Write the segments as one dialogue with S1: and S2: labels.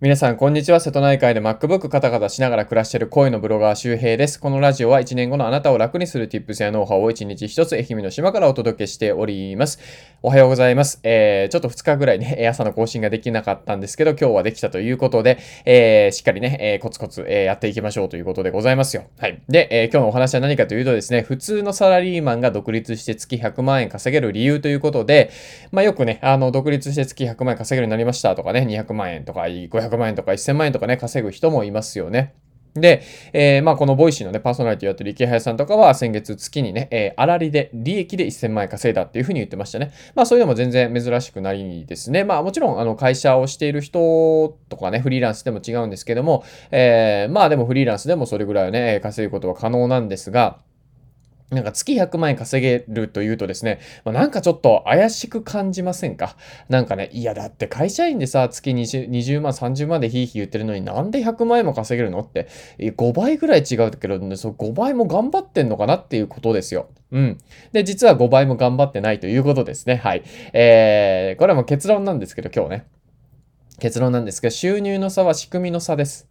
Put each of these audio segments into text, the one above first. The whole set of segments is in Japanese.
S1: 皆さん、こんにちは。瀬戸内海で MacBook カタカタしながら暮らしている声のブロガー周平です。このラジオは1年後のあなたを楽にする Tips やノウハウを1日1つ愛媛の島からお届けしております。おはようございます。えー、ちょっと2日ぐらいね、朝の更新ができなかったんですけど、今日はできたということで、えー、しっかりね、えー、コツコツ、えー、やっていきましょうということでございますよ。はい。で、えー、今日のお話は何かというとですね、普通のサラリーマンが独立して月100万円稼げる理由ということで、まあよくね、あの、独立して月100万円稼げるようになりましたとかね、200万円とか500 100万円とか1000万円とかね、稼ぐ人もいますよね。で、えー、まあこの Voicy のね、パーソナリティをやってるイケハヤさんとかは先月月にね、えー、粗利で、利益で1000万円稼いだっていうふうに言ってましたね。まあそういうのも全然珍しくないですね。まあもちろん、あの、会社をしている人とかね、フリーランスでも違うんですけども、えー、まあでもフリーランスでもそれぐらいはね、稼ぐことは可能なんですが、なんか月100万円稼げるというとですね、まあ、なんかちょっと怪しく感じませんか？なんかね、いやだって会社員でさ、月 20, 20万、30万でヒーヒー言ってるのになんで100万円も稼げるのって、5倍ぐらい違うけど、ね、そ5倍も頑張ってんのかなっていうことですよ。うん。で、実は5倍も頑張ってないということですね。はい。えー、これはもう結論なんですけど、今日ね。結論なんですけど、収入の差は仕組みの差です。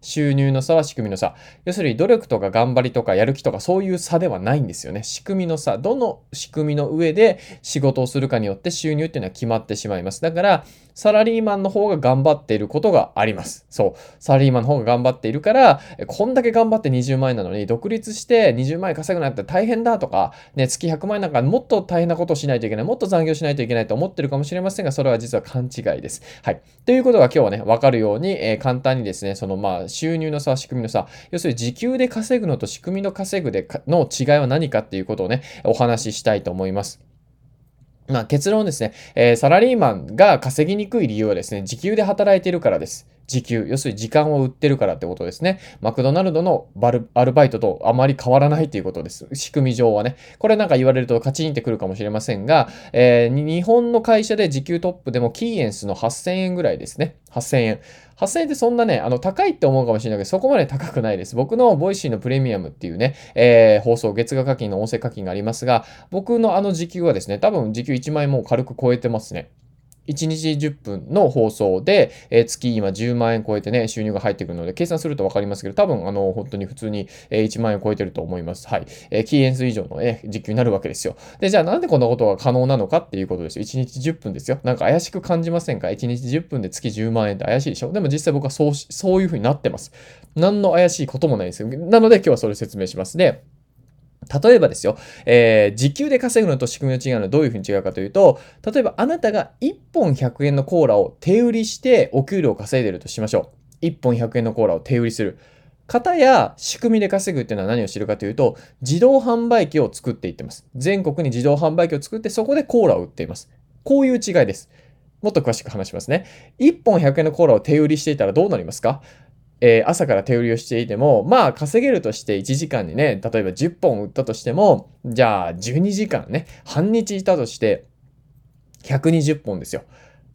S1: 収入の差は仕組みの差。要するに努力とか頑張りとかやる気とかそういう差ではないんですよね。仕組みの差。どの仕組みの上で仕事をするかによって収入っていうのは決まってしまいます。だから、サラリーマンの方が頑張っていることがあります。そう。サラリーマンの方が頑張っているから、こんだけ頑張って20万円なのに、独立して20万円稼ぐなんて大変だとか、ね、月100万円なんかもっと大変なことをしないといけない、もっと残業しないといけないと思ってるかもしれませんが、それは実は勘違いです。はい。ということが今日はね、わかるように、えー、簡単にですね、そのまあ、収入の差、仕組みの差、要するに時給で稼ぐのと仕組みの稼ぐでの違いは何かっていうことをね、お話ししたいと思います。まあ、結論ですね、えー、サラリーマンが稼ぎにくい理由はですね、時給で働いているからです。時給、要するに時間を売ってるからってことですね。マクドナルドのバルアルバイトとあまり変わらないっていうことです。仕組み上はね。これなんか言われるとカチンってくるかもしれませんが、えー、日本の会社で時給トップでもキーエンスの8000円ぐらいですね。8000円。8000円ってそんなね、あの、高いって思うかもしれないけど、そこまで高くないです。僕の Voicy のプレミアムっていうね、えー、放送、月額課金の音声課金がありますが、僕のあの時給はですね、多分時給1万円も軽く超えてますね。1日10分の放送で、えー、月今10万円超えてね、収入が入ってくるので、計算すると分かりますけど、多分、あの、本当に普通に、えー、1万円超えてると思います。はい。えー、キーエンス以上の、え、実給になるわけですよ。で、じゃあなんでこんなことが可能なのかっていうことですよ。1日10分ですよ。なんか怪しく感じませんか ?1 日10分で月10万円って怪しいでしょ？でも実際僕はそう、そういう風になってます。何の怪しいこともないですよ。なので今日はそれ説明します。で、例えばですよ、えー、時給で稼ぐのと仕組みの違うのはどういうふうに違うかというと、例えばあなたが1本100円のコーラを手売りしてお給料を稼いでるとしましょう。1本100円のコーラを手売りする。方や仕組みで稼ぐっていうのは何をしてるかというと、自動販売機を作っていってます。全国に自動販売機を作ってそこでコーラを売っています。こういう違いです。もっと詳しく話しますね。1本100円のコーラを手売りしていたらどうなりますか？えー、朝から手売りをしていても、まあ稼げるとして1時間にね、例えば10本売ったとしても、じゃあ12時間ね、半日いたとして、120本ですよ。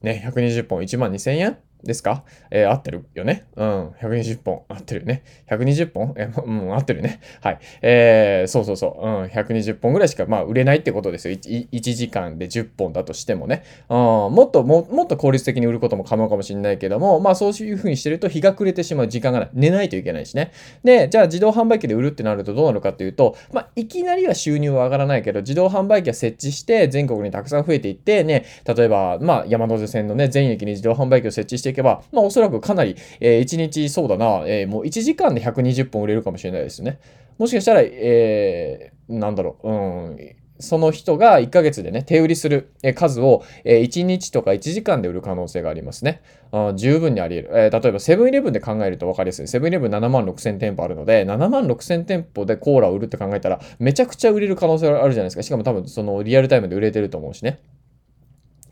S1: ね、120本1万2000円？ですか？えー、合ってるよねうん。120本。合ってるよね。120本？え、うん、合ってるね。はい。えー、そうそうそう。うん。120本ぐらいしか、まあ、売れないってことですよ。1, 1時間で10本だとしてもね。うん。もっとも、もっと効率的に売ることも可能かもしれないけども、まあ、そういうふうにしてると日が暮れてしまう時間がない。寝ないといけないしね。で、じゃあ自動販売機で売るってなるとどうなるかっていうと、まあ、いきなりは収入は上がらないけど、自動販売機は設置して全国にたくさん増えていって、ね、例えば、まあ、山手線のね、全駅に自動販売機を設置していけば、まあ、おそらくかなり、えー、1日そうだな、えー、もう1時間で120本売れるかもしれないですね。もしかしたら、えー、なんだろう、うん、その人が1ヶ月でね、手売りする数を1日とか1時間で売る可能性がありますね。あ十分にあり得る。えー、例えばセブンイレブンで考えると分かりやすい。セブンイレブン7万6千店舗あるので、7万6千店舗でコーラを売るって考えたら、めちゃくちゃ売れる可能性があるじゃないですか。しかも多分そのリアルタイムで売れてると思うしね。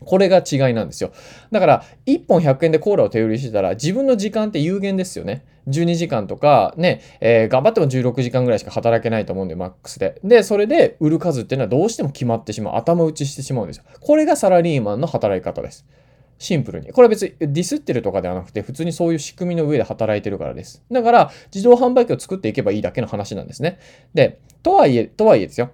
S1: これが違いなんですよ。だから、1本100円でコーラを手売りしてたら、自分の時間って有限ですよね。12時間とか、ね、えー、頑張っても16時間ぐらいしか働けないと思うんで、マックスで。で、それで売る数っていうのはどうしても決まってしまう。頭打ちしてしまうんですよ。これがサラリーマンの働き方です。シンプルに。これは別にディスってるとかではなくて、普通にそういう仕組みの上で働いてるからです。だから、自動販売機を作っていけばいいだけの話なんですね。で、とはいえ、とはいえですよ。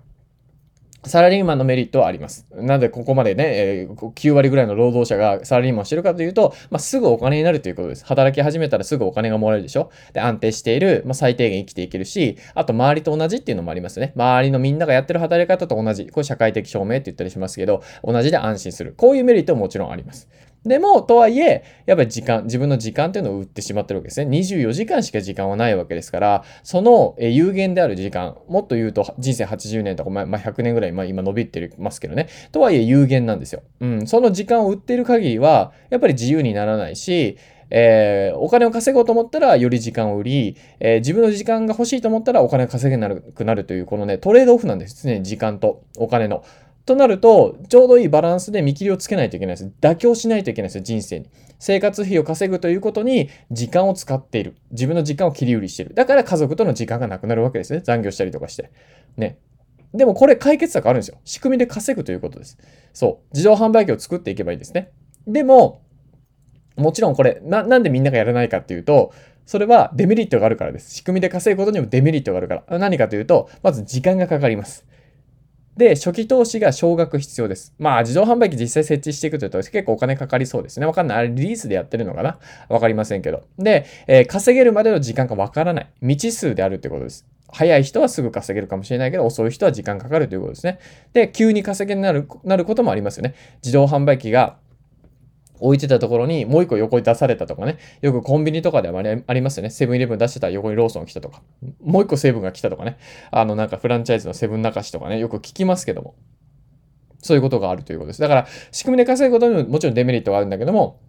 S1: サラリーマンのメリットはあります。なんでここまでね、え、9割ぐらいの労働者がサラリーマンをしてるかというと、まあ、すぐお金になるということです。働き始めたらすぐお金がもらえるでしょで、安定している、まあ、最低限生きていけるし、あと周りと同じっていうのもありますね。周りのみんながやってる働き方と同じ。これ社会的証明って言ったりしますけど、同じで安心する。こういうメリットももちろんあります。でも、とはいえ、やっぱり時間、自分の時間っていうのを売ってしまってるわけですね。24時間しか時間はないわけですから、その有限である時間、もっと言うと人生80年とか、まあ、100年ぐらい、ま、今伸びてますけどね。とはいえ有限なんですよ。うん。その時間を売ってる限りは、やっぱり自由にならないし、えー、お金を稼ごうと思ったらより時間を売り、えー、自分の時間が欲しいと思ったらお金が稼げなくなるという、このね、トレードオフなんですね。時間とお金の。となると、ちょうどいいバランスで見切りをつけないといけないです。妥協しないといけないですよ、人生に。生活費を稼ぐということに時間を使っている。自分の時間を切り売りしている。だから家族との時間がなくなるわけですね。残業したりとかして。ね。でもこれ解決策あるんですよ。仕組みで稼ぐということです。そう。自動販売機を作っていけばいいですね。でも、もちろんこれ、な、なんでみんながやらないかっていうと、それはデメリットがあるからです。仕組みで稼ぐことにもデメリットがあるから。何かというと、まず時間がかかります。で、初期投資が少額必要です。まあ、自動販売機実際設置していくというと結構お金かかりそうですね。わかんない。あれリリースでやってるのかな？わかりませんけど。で、えー、稼げるまでの時間がわからない。未知数であるってことです。早い人はすぐ稼げるかもしれないけど、遅い人は時間かかるということですね。で、急に稼げになる、なることもありますよね。自動販売機が置いてたところにもう一個横に出されたとかね。よくコンビニとかでもありますよね。セブンイレブン出してたら横にローソン来たとか。もう一個セブンが来たとかね。あのなんかフランチャイズのセブン流しとかね。よく聞きますけども。そういうことがあるということです。だから仕組みで稼ぐことにももちろんデメリットがあるんだけども、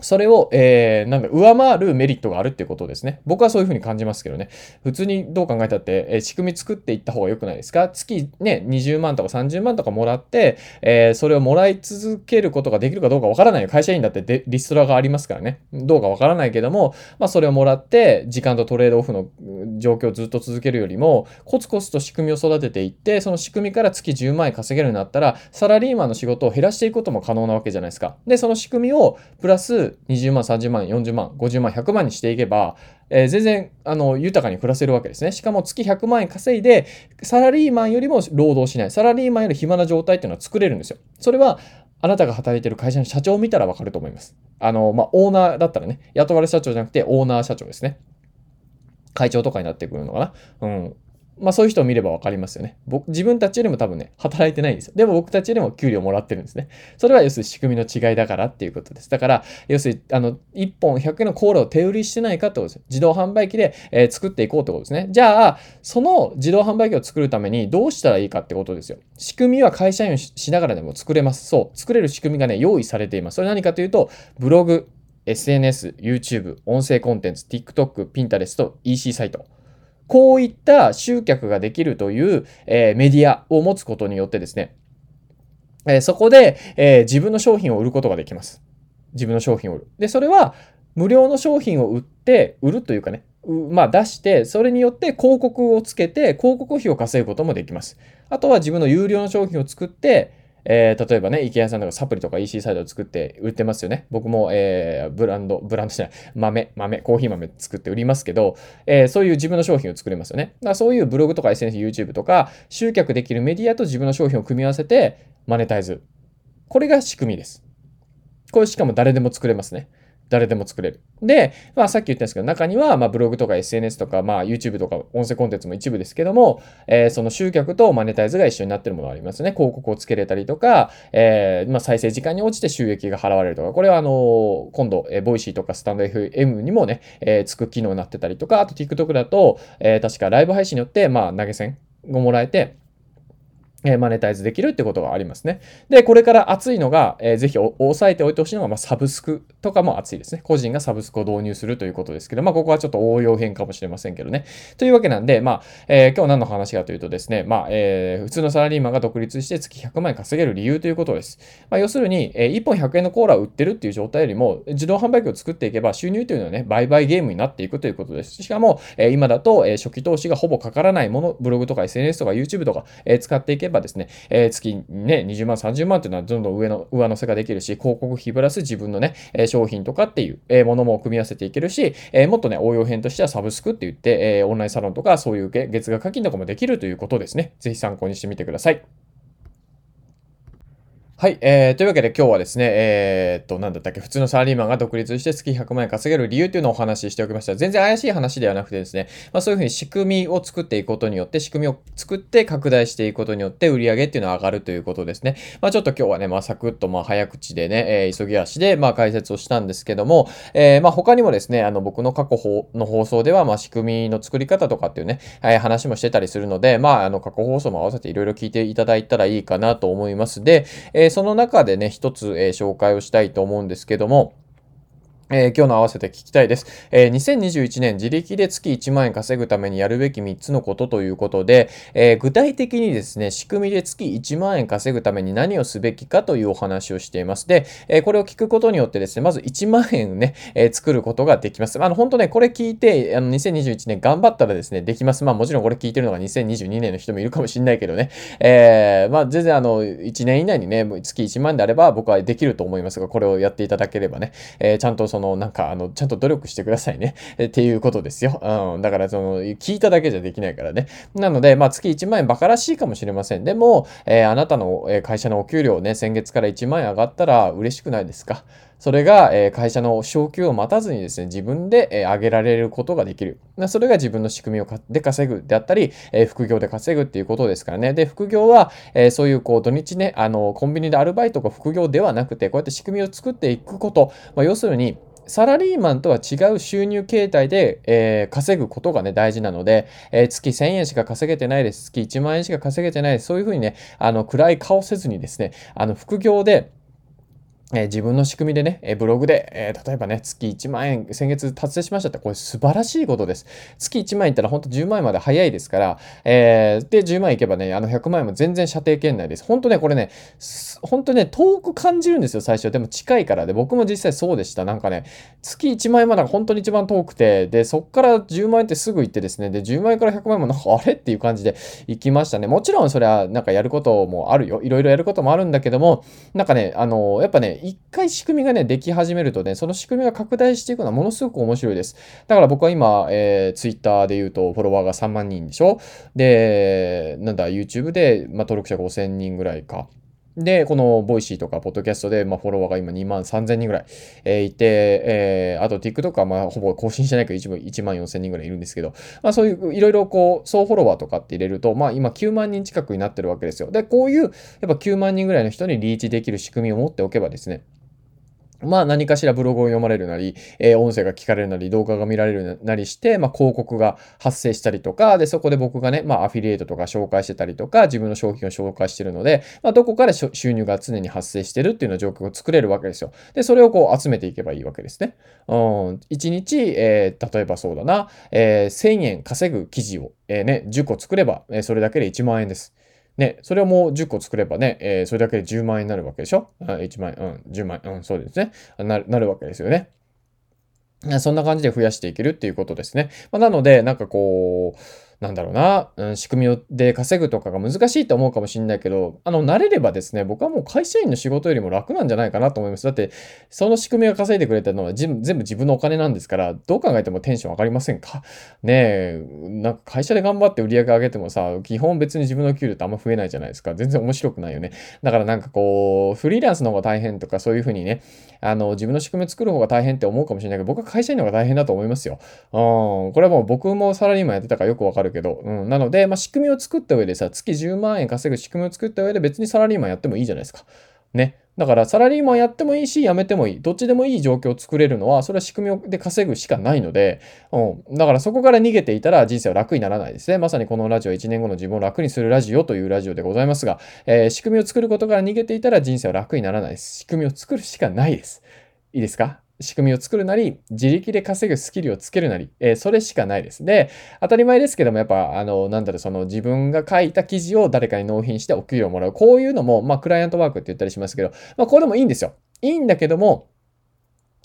S1: それを、えー、なんだ、上回るメリットがあるっていうことですね。僕はそういうふうに感じますけどね。普通にどう考えたって、えー、仕組み作っていった方が良くないですか？月ね、20万とか30万とかもらって、えー、それをもらい続けることができるかどうかわからないよ。会社員だってリストラがありますからね。どうかわからないけども、まあそれをもらって、時間とトレードオフの状況をずっと続けるよりも、コツコツと仕組みを育てていって、その仕組みから月10万円稼げるようになったら、サラリーマンの仕事を減らしていくことも可能なわけじゃないですか。で、その仕組みをプラス20万、30万、40万、50万、100万にしていけば、えー、全然あの豊かに暮らせるわけですね。しかも月100万円稼いで、サラリーマンよりも労働しない、サラリーマンより暇な状態っていうのは作れるんですよ。それはあなたが働いてる会社の社長を見たらわかると思います。あの、まあ、オーナーだったらね、雇われ社長じゃなくてオーナー社長ですね。会長とかになってくるのかな。うん。まあそういう人を見ればわかりますよね。僕、自分たちよりも多分ね、働いてないんですよ。でも僕たちよりも給料もらってるんですね。それは要するに仕組みの違いだからっていうことです。だから、要するに、あの、1本100円のコーラを手売りしてないかってことです。自動販売機で、えー、作っていこうってことですね。じゃあ、その自動販売機を作るためにどうしたらいいかってことですよ。仕組みは会社員をしながらでも作れます。そう。作れる仕組みがね、用意されています。それ何かというと、ブログ、SNS、YouTube、音声コンテンツ、TikTok、Pinterest、EC サイト。こういった集客ができるという、えー、メディアを持つことによってですね、えー、そこで、えー、自分の商品を売ることができます。自分の商品を売る。で、それは無料の商品を売って、売るというかね、まあ出して、それによって広告をつけて、広告費を稼ぐこともできます。あとは自分の有料の商品を作って、えー、例えばね、池谷さんとかサプリとか EC サイトを作って売ってますよね。僕も、えー、ブランド、ブランドじゃない、豆、豆、コーヒー豆作って売りますけど、えー、そういう自分の商品を作れますよね。だからそういうブログとか SNS、YouTube とか、集客できるメディアと自分の商品を組み合わせてマネタイズ。これが仕組みです。これしかも誰でも作れますね。誰でも作れる。で、まあさっき言ったんですけど、中にはまブログとか SNS とか、まあ YouTube とか音声コンテンツも一部ですけども、えー、その集客とマネタイズが一緒になってるものがありますね。広告をつけれたりとか、えー、まあ再生時間に応じて収益が払われるとか、これはあの、今度、えー、 Voicy とかスタンド FM にもね、え、つく機能になってたりとか、あと TikTok だと、え、確かライブ配信によって、まあ投げ銭をもらえて、えマネタイズできるってことがありますね。で、これから熱いのが、えー、ぜひ押さえておいてほしいのが、まあ、サブスクとかも熱いですね。個人がサブスクを導入するということですけど、まあ、ここはちょっと応用編かもしれませんけどね。というわけなんで、まあ、えー、今日何の話かというとですね、まあ、えー、普通のサラリーマンが独立して月100万円稼げる理由ということです。まあ、要するに、え、1本100円のコーラを売ってるっていう状態よりも、自動販売機を作っていけば収入というのはね、売買ゲームになっていくということです。しかも、え、今だと、え、初期投資がほぼかからないもの、ブログとか SNS とか YouTube とか、え、使っていけば、ばですね、えー、月ね、20万、30万っていうのはどんどん上の、上乗せができるし、広告費プラス自分のね、え商品とかっていう、えものも組み合わせていけるし、えもっとね、応用編としてはサブスクって言って、えオンラインサロンとかそういう月額課金とかもできるということですね。ぜひ参考にしてみてください。はい、えー、というわけで今日はですね、えー、っと、なんだったっけ、普通のサラリーマンが独立して月100万円稼げる理由というのをお話ししておきました。全然怪しい話ではなくてですね、まあ、そういうふうに仕組みを作っていくことによって、仕組みを作って拡大していくことによって売り上げっていうのは上がるということですね。まあ、ちょっと今日はね、まあ、サクッと、まあ、早口でね、えー、急ぎ足で、まあ、解説をしたんですけども、えー、まあ、他にもですね、あの、僕の過去の放送では、まあ、仕組みの作り方とかっていうね、えー、話もしてたりするので、まあ、あの、過去放送も合わせていろいろ聞いていただいたらいいかなと思いますで、えー、その中でね、ね、一つ、えー、紹介をしたいと思うんですけども、えー、今日の合わせて聞きたいです。えー、2021年自力で月1万円稼ぐためにやるべき3つのことということで、えー、具体的にですね、仕組みで月1万円稼ぐために何をすべきかというお話をしています。で、えこれを聞くことによってですね、まず1万円ね、え作ることができます。あの、本当ね、これ聞いて、あの、2021年頑張ったらですね、できます。まあもちろんこれ聞いてるのが2022年の人もいるかもしれないけどね、えまあ全然あの、1年以内にね、月1万円であれば僕はできると思いますが、これをやっていただければね、えちゃんとその、そのなんか、あの、ちゃんと努力してくださいね。っていうことですよ。うん。だから、その、聞いただけじゃできないからね。なので、まあ、月1万円馬鹿らしいかもしれません。でも、えー、あなたの会社のお給料ね、先月から1万円上がったら嬉しくないですか？それが、え会社の昇給を待たずにですね、自分で、え上げられることができる。それが自分の仕組みをで稼ぐであったり、え副業で稼ぐっていうことですからね。で、副業は、えそういうこう土日ね、あの、コンビニでアルバイトか副業ではなくて、こうやって仕組みを作っていくこと。まあ、要するに、サラリーマンとは違う収入形態で、えー、稼ぐことがね、大事なので、えー、月1000円しか稼げてないです。月1万円しか稼げてないです。そういうふうにね、あの、暗い顔せずにですね、あの、副業で、え、自分の仕組みでね、え、ブログで、え、例えばね、月1万円、先月達成しましたって、これ素晴らしいことです。月1万円いったら本当10万円まで早いですから、えー、で、10万円いけばね、あの100万円も全然射程圏内です。本当ね、これね、本当ね、遠く感じるんですよ、最初。でも近いからで、僕も実際そうでした。なんかね、月1万円まで本当に一番遠くて、で、そっから10万円ってすぐ行ってですね、で、10万円から100万円もなんかあれっていう感じで行きましたね。もちろんそれはなんかやることもあるよ。いろいろやることもあるんだけども、なんかね、あの、やっぱね、一回仕組みがね、でき始めるとね、その仕組みが拡大していくのはものすごく面白いです。だから僕は今、えー、Twitter で言うとフォロワーが3万人でしょ？で、なんだ、YouTube で、まあ、登録者5000人ぐらいか。で、この Voicy とかポッドキャストで、まあ、フォロワーが今2万3000人ぐらい、えー、いて、えー、あと TikTok はまあほぼ更新してないけど1 1万4000人ぐらいいるんですけど、まあそういういろいろこう、総フォロワーとかって入れると、まあ今9万人近くになってるわけですよ。で、こういうやっぱ9万人ぐらいの人にリーチできる仕組みを持っておけばですね、まあ何かしらブログを読まれるなり、えー、音声が聞かれるなり、動画が見られるなりして、まあ広告が発生したりとか、で、そこで僕がね、まあアフィリエイトとか紹介してたりとか、自分の商品を紹介してるので、まあどこかで収入が常に発生してるっていうような状況を作れるわけですよ。で、それをこう集めていけばいいわけですね。うん、1日、えー、例えばそうだな、えー、1000円稼ぐ記事を、えー、ね、10個作れば、えー、それだけで1万円です。ね、それをもう10個作ればね、えー、それだけで10万円になるわけでしょ ?1 万円、うん、10万円、うん、そうですね。ななるわけですよね。そんな感じで増やしていけるっていうことですね。まあ、なので、なんかこう、なんだろうな、うん、仕組みで稼ぐとかが難しいと思うかもしれないけど、あの、慣れればですね、僕はもう会社員の仕事よりも楽なんじゃないかなと思います。だって、その仕組みが稼いでくれたのは全部自分のお金なんですから、どう考えてもテンション上がりませんか？ねえ、なんか会社で頑張って売り上げ上げてもさ、基本別に自分の給料ってあんま増えないじゃないですか。全然面白くないよね。だからなんかこう、フリーランスの方が大変とかそういうふうにね、あの、自分の仕組みを作る方が大変って思うかもしれないけど、僕は会社員の方が大変だと思いますよ。うん、これはもう僕もサラリーマンやってたからよくわかるけど、うん、なので、まあ、仕組みを作った上でさ、月10万円稼ぐ仕組みを作った上で別にサラリーマンやってもいいじゃないですか。ね。だからサラリーマンやってもいいし、辞めてもいい。どっちでもいい状況を作れるのは、それは仕組みで稼ぐしかないので、うん。だからそこから逃げていたら人生は楽にならないですね。まさにこのラジオ1年後の自分を楽にするラジオというラジオでございますが、えー、仕組みを作ることから逃げていたら人生は楽にならないです。仕組みを作るしかないです。いいですか？仕組みを作るなり、自力で稼ぐスキルをつけるなり、えー、それしかないです。で、当たり前ですけども、やっぱ、あの、なんだろう、その自分が書いた記事を誰かに納品してお給料をもらう。こういうのも、まあ、クライアントワークって言ったりしますけど、まあ、これでもいいんですよ。いいんだけども、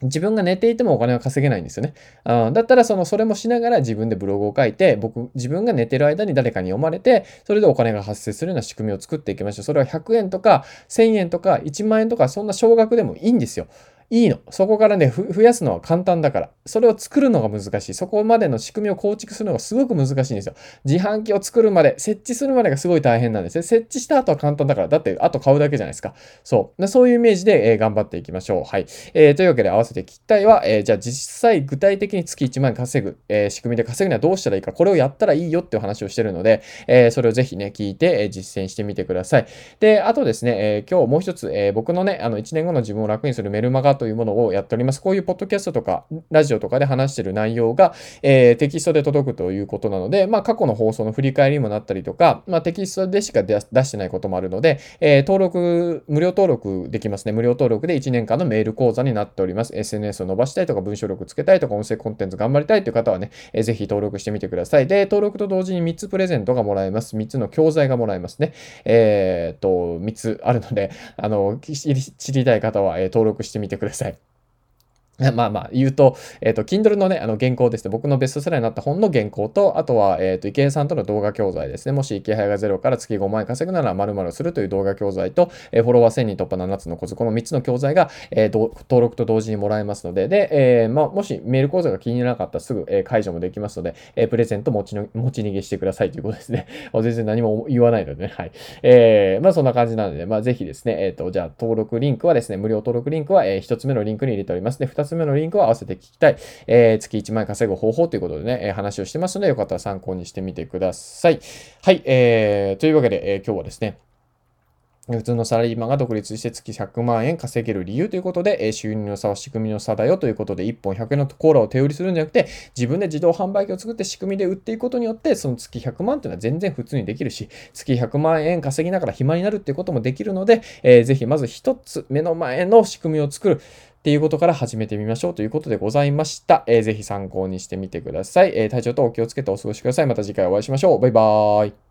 S1: 自分が寝ていてもお金は稼げないんですよね。あだったらそのそれもしながら自分でブログを書いて僕自分が寝てる間に誰かに読まれてそれでお金が発生するような仕組みを作っていきましょう。それは100円とか1000円とか1万円とかそんな少額でもいいんですよ。いいの。そこからね、増やすのは簡単だから。それを作るのが難しい。そこまでの仕組みを構築するのがすごく難しいんですよ。自販機を作るまで、設置するまでがすごい大変なんですね。設置した後は簡単だから。だって、あと買うだけじゃないですか。そう。そういうイメージで、えー、頑張っていきましょう。はい。えー、というわけで合わせて聞きたいは、えー、じゃあ実際具体的に月1万円稼ぐ、え、仕組みで稼ぐにはどうしたらいいか、これをやったらいいよっていう話をしてるので、えー、それをぜひね、聞いて、え、実践してみてください。で、あとですね、え、今日もう一つ、えー、僕のね、あの1年後の自分を楽にするメルマガというものをやっております。こういうポッドキャストとか、ラジオとかで話してる内容が、えー、テキストで届くということなので、まあ、過去の放送の振り返りにもなったりとか、まあ、テキストでしか出してないこともあるので、えー、登録、無料登録できますね。無料登録で1年間のメール講座になっております。SNS を伸ばしたいとか、文章力つけたいとか、音声コンテンツ頑張りたいという方はね、えー、ぜひ登録してみてください。で、登録と同時に3つプレゼントがもらえます。3つの教材がもらえますね。え、っと、3つあるので、あの、知りたい方は、え登録してみてください。I said. まあまあ言うと、えっ、ー、と、Kindle のね、あの原稿ですね、僕のベストセラーになった本の原稿と、あとは、えっ、ー、と、池江さんとの動画教材ですね。もし池早がゼロから月5万円稼ぐなら〇〇するという動画教材と、えー、フォロワー1000人突破7つのコツ、この3つの教材が、えー、登録と同時にもらえますので、で、えー、まあ、もしメール講座が気にならなかったらすぐ、えー、解除もできますので、えー、プレゼント持ちの持ち逃げしてくださいということですね。全然何も言わないのでね。はい。えー、まあそんな感じなので、まあぜひですね、えっ、ー、と、じゃあ登録リンクはですね、無料登録リンクは、えー、1つ目のリンクに入れております。で、2つ目のリンクは合わせて聞きたい、えー、月1万円稼ぐ方法ということでね、え、話をしてますので、よかったら参考にしてみてください。はい、えー、というわけで、えー、今日はですね、普通のサラリーマンが独立して月100万円稼げる理由ということで、え収入の差は仕組みの差だよということで、1本100円のコーラを手売りするんじゃなくて、自分で自動販売機を作って仕組みで売っていくことによって、その月100万というのは全然普通にできるし、月100万円稼ぎながら暇になるっていうこともできるので、えー、ぜひまず1つ目の前の仕組みを作る。っていうことから始めてみましょうということでございました。えー、ぜひ参考にしてみてください。えー、体調とお気をつけてお過ごしください。また次回お会いしましょう。バイバーイ。